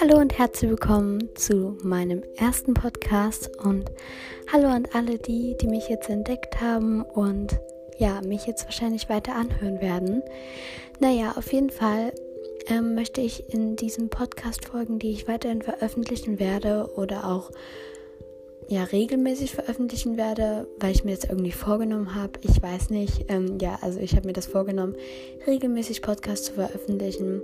Hallo und herzlich willkommen zu meinem ersten Podcast und hallo an alle die, die mich jetzt entdeckt haben und ja, mich jetzt wahrscheinlich weiter anhören werden. Naja, auf jeden Fall ähm, möchte ich in diesen Podcast-Folgen, die ich weiterhin veröffentlichen werde oder auch ja regelmäßig veröffentlichen werde, weil ich mir das irgendwie vorgenommen habe. Ich weiß nicht. Ähm, ja, also ich habe mir das vorgenommen, regelmäßig Podcasts zu veröffentlichen.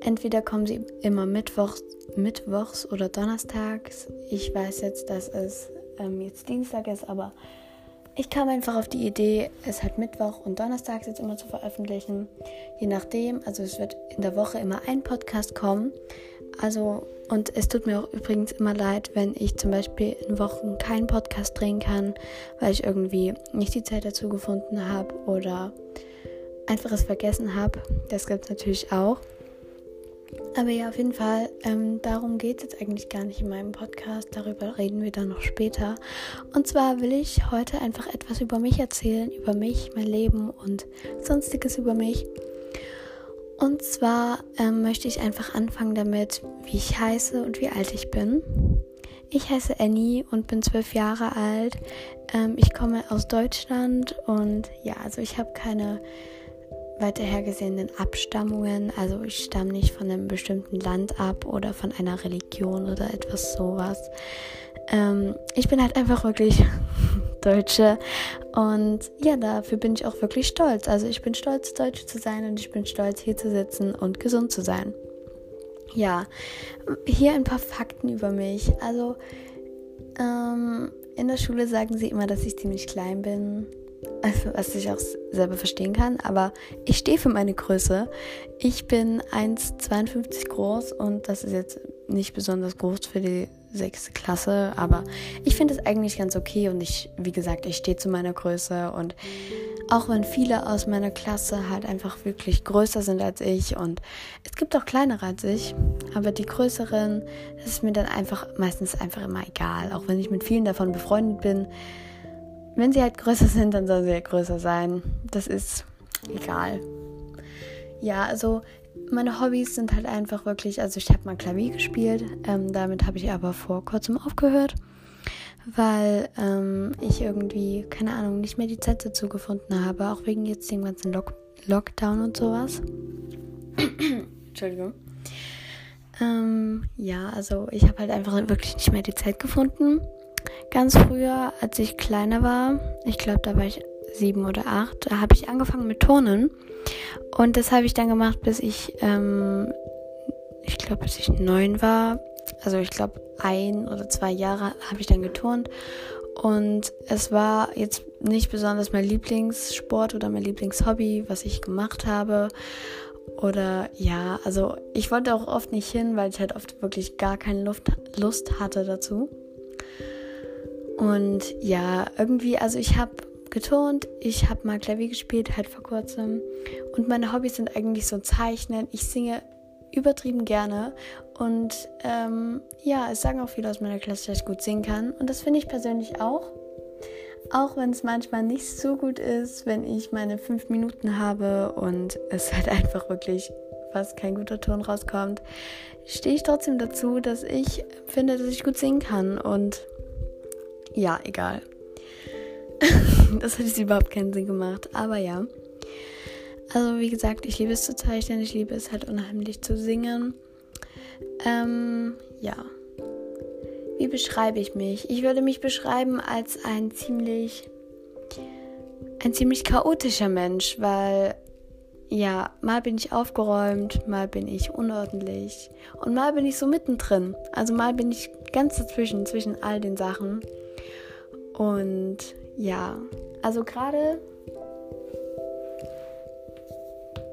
Entweder kommen sie immer mittwochs, mittwochs oder donnerstags. Ich weiß jetzt, dass es ähm, jetzt Dienstag ist, aber ich kam einfach auf die Idee, es halt Mittwoch und Donnerstag jetzt immer zu veröffentlichen. Je nachdem, also es wird in der Woche immer ein Podcast kommen. Also, und es tut mir auch übrigens immer leid, wenn ich zum Beispiel in Wochen keinen Podcast drehen kann, weil ich irgendwie nicht die Zeit dazu gefunden habe oder einfach es vergessen habe. Das gibt es natürlich auch. Aber ja, auf jeden Fall, ähm, darum geht es jetzt eigentlich gar nicht in meinem Podcast. Darüber reden wir dann noch später. Und zwar will ich heute einfach etwas über mich erzählen, über mich, mein Leben und sonstiges über mich. Und zwar ähm, möchte ich einfach anfangen damit, wie ich heiße und wie alt ich bin. Ich heiße Annie und bin zwölf Jahre alt. Ähm, ich komme aus Deutschland und ja, also ich habe keine weiter hergesehenen Abstammungen. Also ich stamme nicht von einem bestimmten Land ab oder von einer Religion oder etwas sowas. Ähm, ich bin halt einfach wirklich Deutsche und ja, dafür bin ich auch wirklich stolz. Also ich bin stolz, Deutsche zu sein und ich bin stolz, hier zu sitzen und gesund zu sein. Ja, hier ein paar Fakten über mich. Also ähm, in der Schule sagen sie immer, dass ich ziemlich klein bin also was ich auch selber verstehen kann, aber ich stehe für meine Größe. Ich bin 1,52 groß und das ist jetzt nicht besonders groß für die sechste Klasse, aber ich finde es eigentlich ganz okay und ich, wie gesagt, ich stehe zu meiner Größe und auch wenn viele aus meiner Klasse halt einfach wirklich größer sind als ich und es gibt auch kleinere als ich, aber die größeren, das ist mir dann einfach meistens einfach immer egal, auch wenn ich mit vielen davon befreundet bin wenn sie halt größer sind, dann soll sie halt größer sein. Das ist egal. Ja, also meine Hobbys sind halt einfach wirklich, also ich habe mal Klavier gespielt, ähm, damit habe ich aber vor kurzem aufgehört, weil ähm, ich irgendwie, keine Ahnung, nicht mehr die Zeit dazu gefunden habe, auch wegen jetzt dem ganzen Lock Lockdown und sowas. Entschuldigung. Ähm, ja, also ich habe halt einfach wirklich nicht mehr die Zeit gefunden. Ganz früher, als ich kleiner war, ich glaube, da war ich sieben oder acht, da habe ich angefangen mit Turnen. Und das habe ich dann gemacht, bis ich, ähm, ich glaube, bis ich neun war. Also ich glaube, ein oder zwei Jahre habe ich dann geturnt. Und es war jetzt nicht besonders mein Lieblingssport oder mein Lieblingshobby, was ich gemacht habe. Oder ja, also ich wollte auch oft nicht hin, weil ich halt oft wirklich gar keine Luft, Lust hatte dazu. Und ja, irgendwie, also ich habe geturnt, ich habe mal Klavier gespielt, halt vor kurzem. Und meine Hobbys sind eigentlich so Zeichnen. Ich singe übertrieben gerne. Und ähm, ja, es sagen auch viele aus meiner Klasse, dass ich gut singen kann. Und das finde ich persönlich auch. Auch wenn es manchmal nicht so gut ist, wenn ich meine fünf Minuten habe und es halt einfach wirklich fast kein guter Ton rauskommt, stehe ich trotzdem dazu, dass ich finde, dass ich gut singen kann. Und ja, egal. das hat jetzt überhaupt keinen Sinn gemacht. Aber ja. Also wie gesagt, ich liebe es zu zeichnen. Ich liebe es halt unheimlich zu singen. Ähm, ja. Wie beschreibe ich mich? Ich würde mich beschreiben als ein ziemlich ein ziemlich chaotischer Mensch, weil ja, mal bin ich aufgeräumt, mal bin ich unordentlich und mal bin ich so mittendrin. Also mal bin ich ganz dazwischen, zwischen all den Sachen. Und ja, also gerade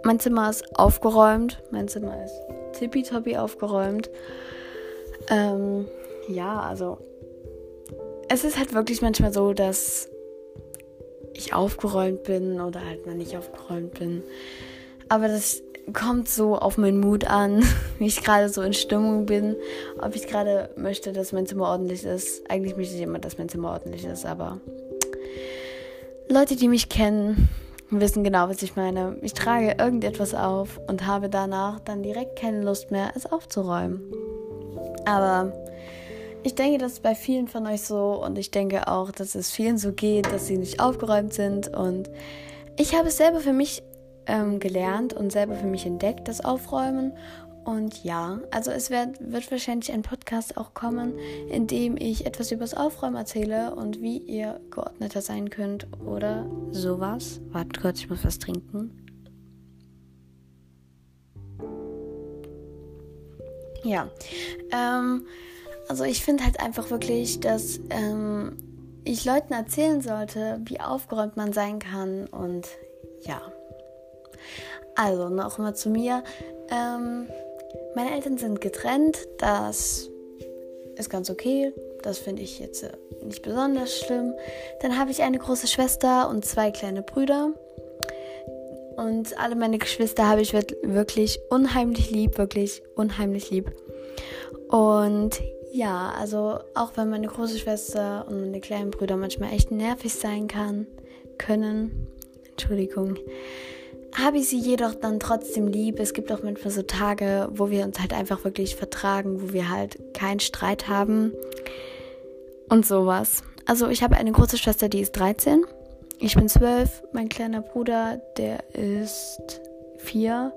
mein Zimmer ist aufgeräumt, mein Zimmer ist tippitoppi aufgeräumt. Ähm, ja, also es ist halt wirklich manchmal so, dass ich aufgeräumt bin oder halt mal nicht aufgeräumt bin. Aber das kommt so auf meinen Mut an, wie ich gerade so in Stimmung bin. Ob ich gerade möchte, dass mein Zimmer ordentlich ist. Eigentlich möchte ich immer, dass mein Zimmer ordentlich ist, aber Leute, die mich kennen, wissen genau, was ich meine. Ich trage irgendetwas auf und habe danach dann direkt keine Lust mehr, es aufzuräumen. Aber ich denke, das ist bei vielen von euch so und ich denke auch, dass es vielen so geht, dass sie nicht aufgeräumt sind. Und ich habe es selber für mich ähm, gelernt und selber für mich entdeckt, das Aufräumen. Und ja, also es wird, wird wahrscheinlich ein Podcast auch kommen, in dem ich etwas über das Aufräumen erzähle und wie ihr geordneter sein könnt oder sowas. Wartet kurz, ich muss was trinken. Ja, ähm, also ich finde halt einfach wirklich, dass ähm, ich Leuten erzählen sollte, wie aufgeräumt man sein kann und ja. Also noch mal zu mir. Ähm, meine Eltern sind getrennt, das ist ganz okay. Das finde ich jetzt äh, nicht besonders schlimm. Dann habe ich eine große Schwester und zwei kleine Brüder. Und alle meine Geschwister habe ich wirklich unheimlich lieb, wirklich unheimlich lieb. Und ja, also auch wenn meine große Schwester und meine kleinen Brüder manchmal echt nervig sein kann, können, Entschuldigung, habe ich sie jedoch dann trotzdem lieb. Es gibt auch manchmal so Tage, wo wir uns halt einfach wirklich vertragen, wo wir halt keinen Streit haben und sowas. Also ich habe eine große Schwester, die ist 13. Ich bin 12. Mein kleiner Bruder, der ist 4.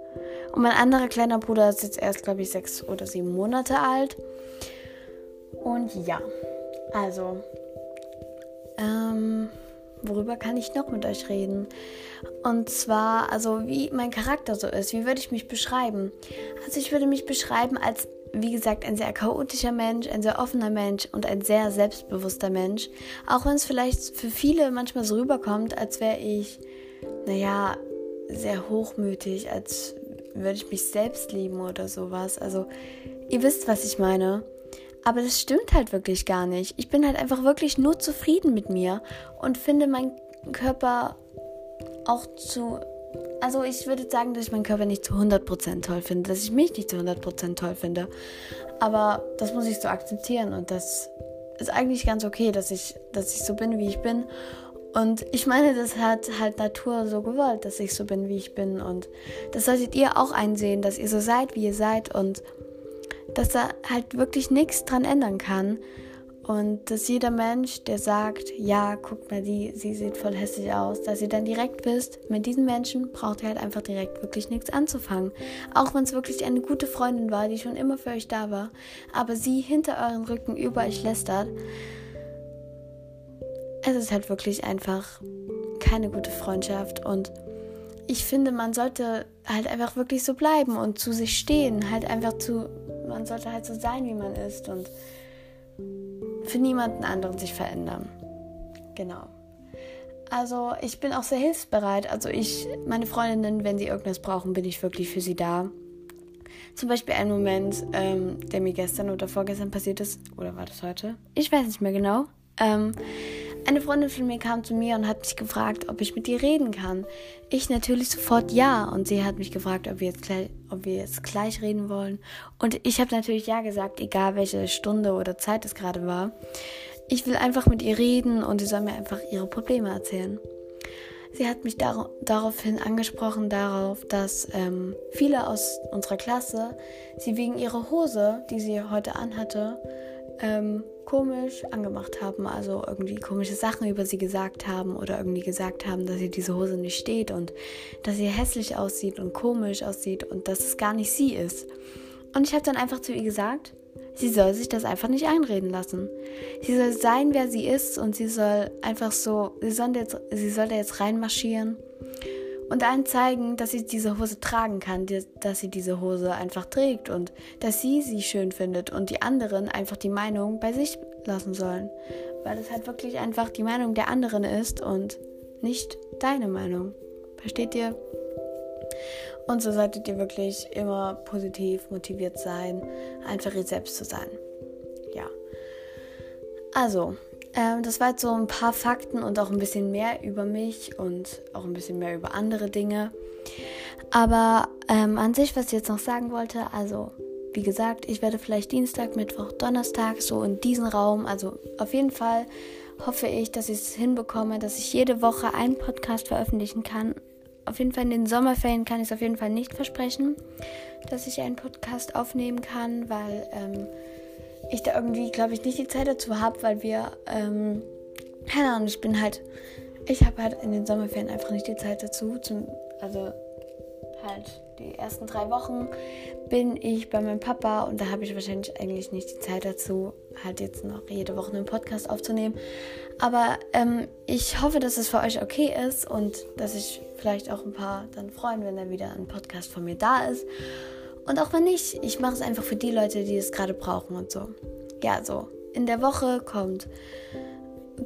Und mein anderer kleiner Bruder ist jetzt erst, glaube ich, 6 oder 7 Monate alt. Und ja, also, ähm, worüber kann ich noch mit euch reden? Und zwar, also wie mein Charakter so ist. Wie würde ich mich beschreiben? Also ich würde mich beschreiben als, wie gesagt, ein sehr chaotischer Mensch, ein sehr offener Mensch und ein sehr selbstbewusster Mensch. Auch wenn es vielleicht für viele manchmal so rüberkommt, als wäre ich, naja, sehr hochmütig, als würde ich mich selbst lieben oder sowas. Also ihr wisst, was ich meine. Aber das stimmt halt wirklich gar nicht. Ich bin halt einfach wirklich nur zufrieden mit mir und finde meinen Körper auch zu. Also ich würde sagen, dass ich meinen Körper nicht zu 100% toll finde, dass ich mich nicht zu 100% toll finde. Aber das muss ich so akzeptieren und das ist eigentlich ganz okay, dass ich, dass ich so bin, wie ich bin. Und ich meine, das hat halt Natur so gewollt, dass ich so bin, wie ich bin. Und das solltet ihr auch einsehen, dass ihr so seid, wie ihr seid und dass da halt wirklich nichts dran ändern kann. Und dass jeder Mensch, der sagt, ja, guck mal, die, sie sieht voll hässlich aus, dass ihr dann direkt wisst, mit diesen Menschen braucht ihr halt einfach direkt wirklich nichts anzufangen. Auch wenn es wirklich eine gute Freundin war, die schon immer für euch da war, aber sie hinter euren Rücken über euch lästert. Es ist halt wirklich einfach keine gute Freundschaft und ich finde, man sollte halt einfach wirklich so bleiben und zu sich stehen, halt einfach zu man sollte halt so sein, wie man ist und für niemanden anderen sich verändern. Genau. Also ich bin auch sehr hilfsbereit. Also ich, meine Freundinnen, wenn sie irgendwas brauchen, bin ich wirklich für sie da. Zum Beispiel ein Moment, ähm, der mir gestern oder vorgestern passiert ist, oder war das heute? Ich weiß nicht mehr genau. Ähm, eine Freundin von mir kam zu mir und hat mich gefragt, ob ich mit ihr reden kann. Ich natürlich sofort ja und sie hat mich gefragt, ob wir jetzt gleich, ob wir jetzt gleich reden wollen. Und ich habe natürlich ja gesagt, egal welche Stunde oder Zeit es gerade war. Ich will einfach mit ihr reden und sie soll mir einfach ihre Probleme erzählen. Sie hat mich dar daraufhin angesprochen, darauf, dass ähm, viele aus unserer Klasse sie wegen ihrer Hose, die sie heute anhatte, ähm, komisch angemacht haben, also irgendwie komische Sachen über sie gesagt haben oder irgendwie gesagt haben, dass ihr diese Hose nicht steht und dass sie hässlich aussieht und komisch aussieht und dass es gar nicht sie ist. Und ich habe dann einfach zu ihr gesagt, sie soll sich das einfach nicht einreden lassen. Sie soll sein, wer sie ist und sie soll einfach so, sie soll jetzt, sie soll da jetzt reinmarschieren und allen zeigen, dass sie diese Hose tragen kann, dass sie diese Hose einfach trägt und dass sie sie schön findet und die anderen einfach die Meinung bei sich lassen sollen, weil es halt wirklich einfach die Meinung der anderen ist und nicht deine Meinung. Versteht ihr? Und so solltet ihr wirklich immer positiv motiviert sein, einfach ihr selbst zu sein. Ja. Also, ähm, das war jetzt so ein paar Fakten und auch ein bisschen mehr über mich und auch ein bisschen mehr über andere Dinge. Aber ähm, an sich, was ich jetzt noch sagen wollte, also wie gesagt, ich werde vielleicht Dienstag, Mittwoch, Donnerstag so in diesen Raum, also auf jeden Fall hoffe ich, dass ich es hinbekomme, dass ich jede Woche einen Podcast veröffentlichen kann. Auf jeden Fall in den Sommerferien kann ich es auf jeden Fall nicht versprechen, dass ich einen Podcast aufnehmen kann, weil ähm, ich da irgendwie, glaube ich, nicht die Zeit dazu habe, weil wir, ähm, keine Ahnung, ich bin halt, ich habe halt in den Sommerferien einfach nicht die Zeit dazu, zum, also halt die ersten drei Wochen bin ich bei meinem Papa und da habe ich wahrscheinlich eigentlich nicht die Zeit dazu, halt jetzt noch jede Woche einen Podcast aufzunehmen. Aber ähm, ich hoffe, dass es für euch okay ist und dass sich vielleicht auch ein paar dann freuen, wenn da wieder ein Podcast von mir da ist. Und auch wenn nicht, ich mache es einfach für die Leute, die es gerade brauchen und so. Ja, so. In der Woche kommt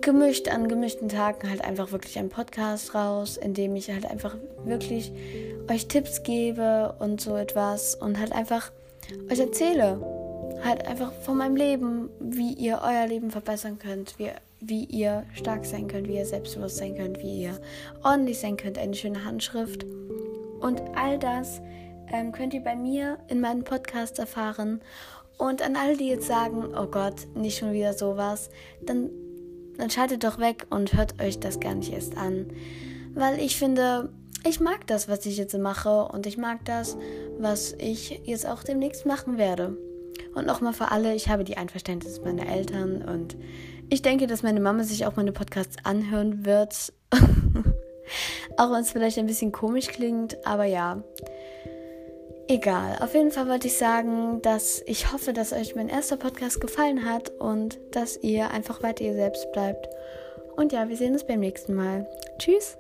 gemischt an gemischten Tagen halt einfach wirklich ein Podcast raus, in dem ich halt einfach wirklich euch Tipps gebe und so etwas und halt einfach euch erzähle. Halt einfach von meinem Leben, wie ihr euer Leben verbessern könnt, wie, wie ihr stark sein könnt, wie ihr selbstbewusst sein könnt, wie ihr ordentlich sein könnt, eine schöne Handschrift. Und all das ähm, könnt ihr bei mir in meinem Podcast erfahren. Und an alle, die jetzt sagen, oh Gott, nicht schon wieder sowas, dann dann schaltet doch weg und hört euch das gar nicht erst an. Weil ich finde, ich mag das, was ich jetzt mache und ich mag das, was ich jetzt auch demnächst machen werde. Und nochmal für alle, ich habe die Einverständnis meiner Eltern und ich denke, dass meine Mama sich auch meine Podcasts anhören wird. auch wenn es vielleicht ein bisschen komisch klingt, aber ja. Egal, auf jeden Fall wollte ich sagen, dass ich hoffe, dass euch mein erster Podcast gefallen hat und dass ihr einfach weiter ihr selbst bleibt. Und ja, wir sehen uns beim nächsten Mal. Tschüss!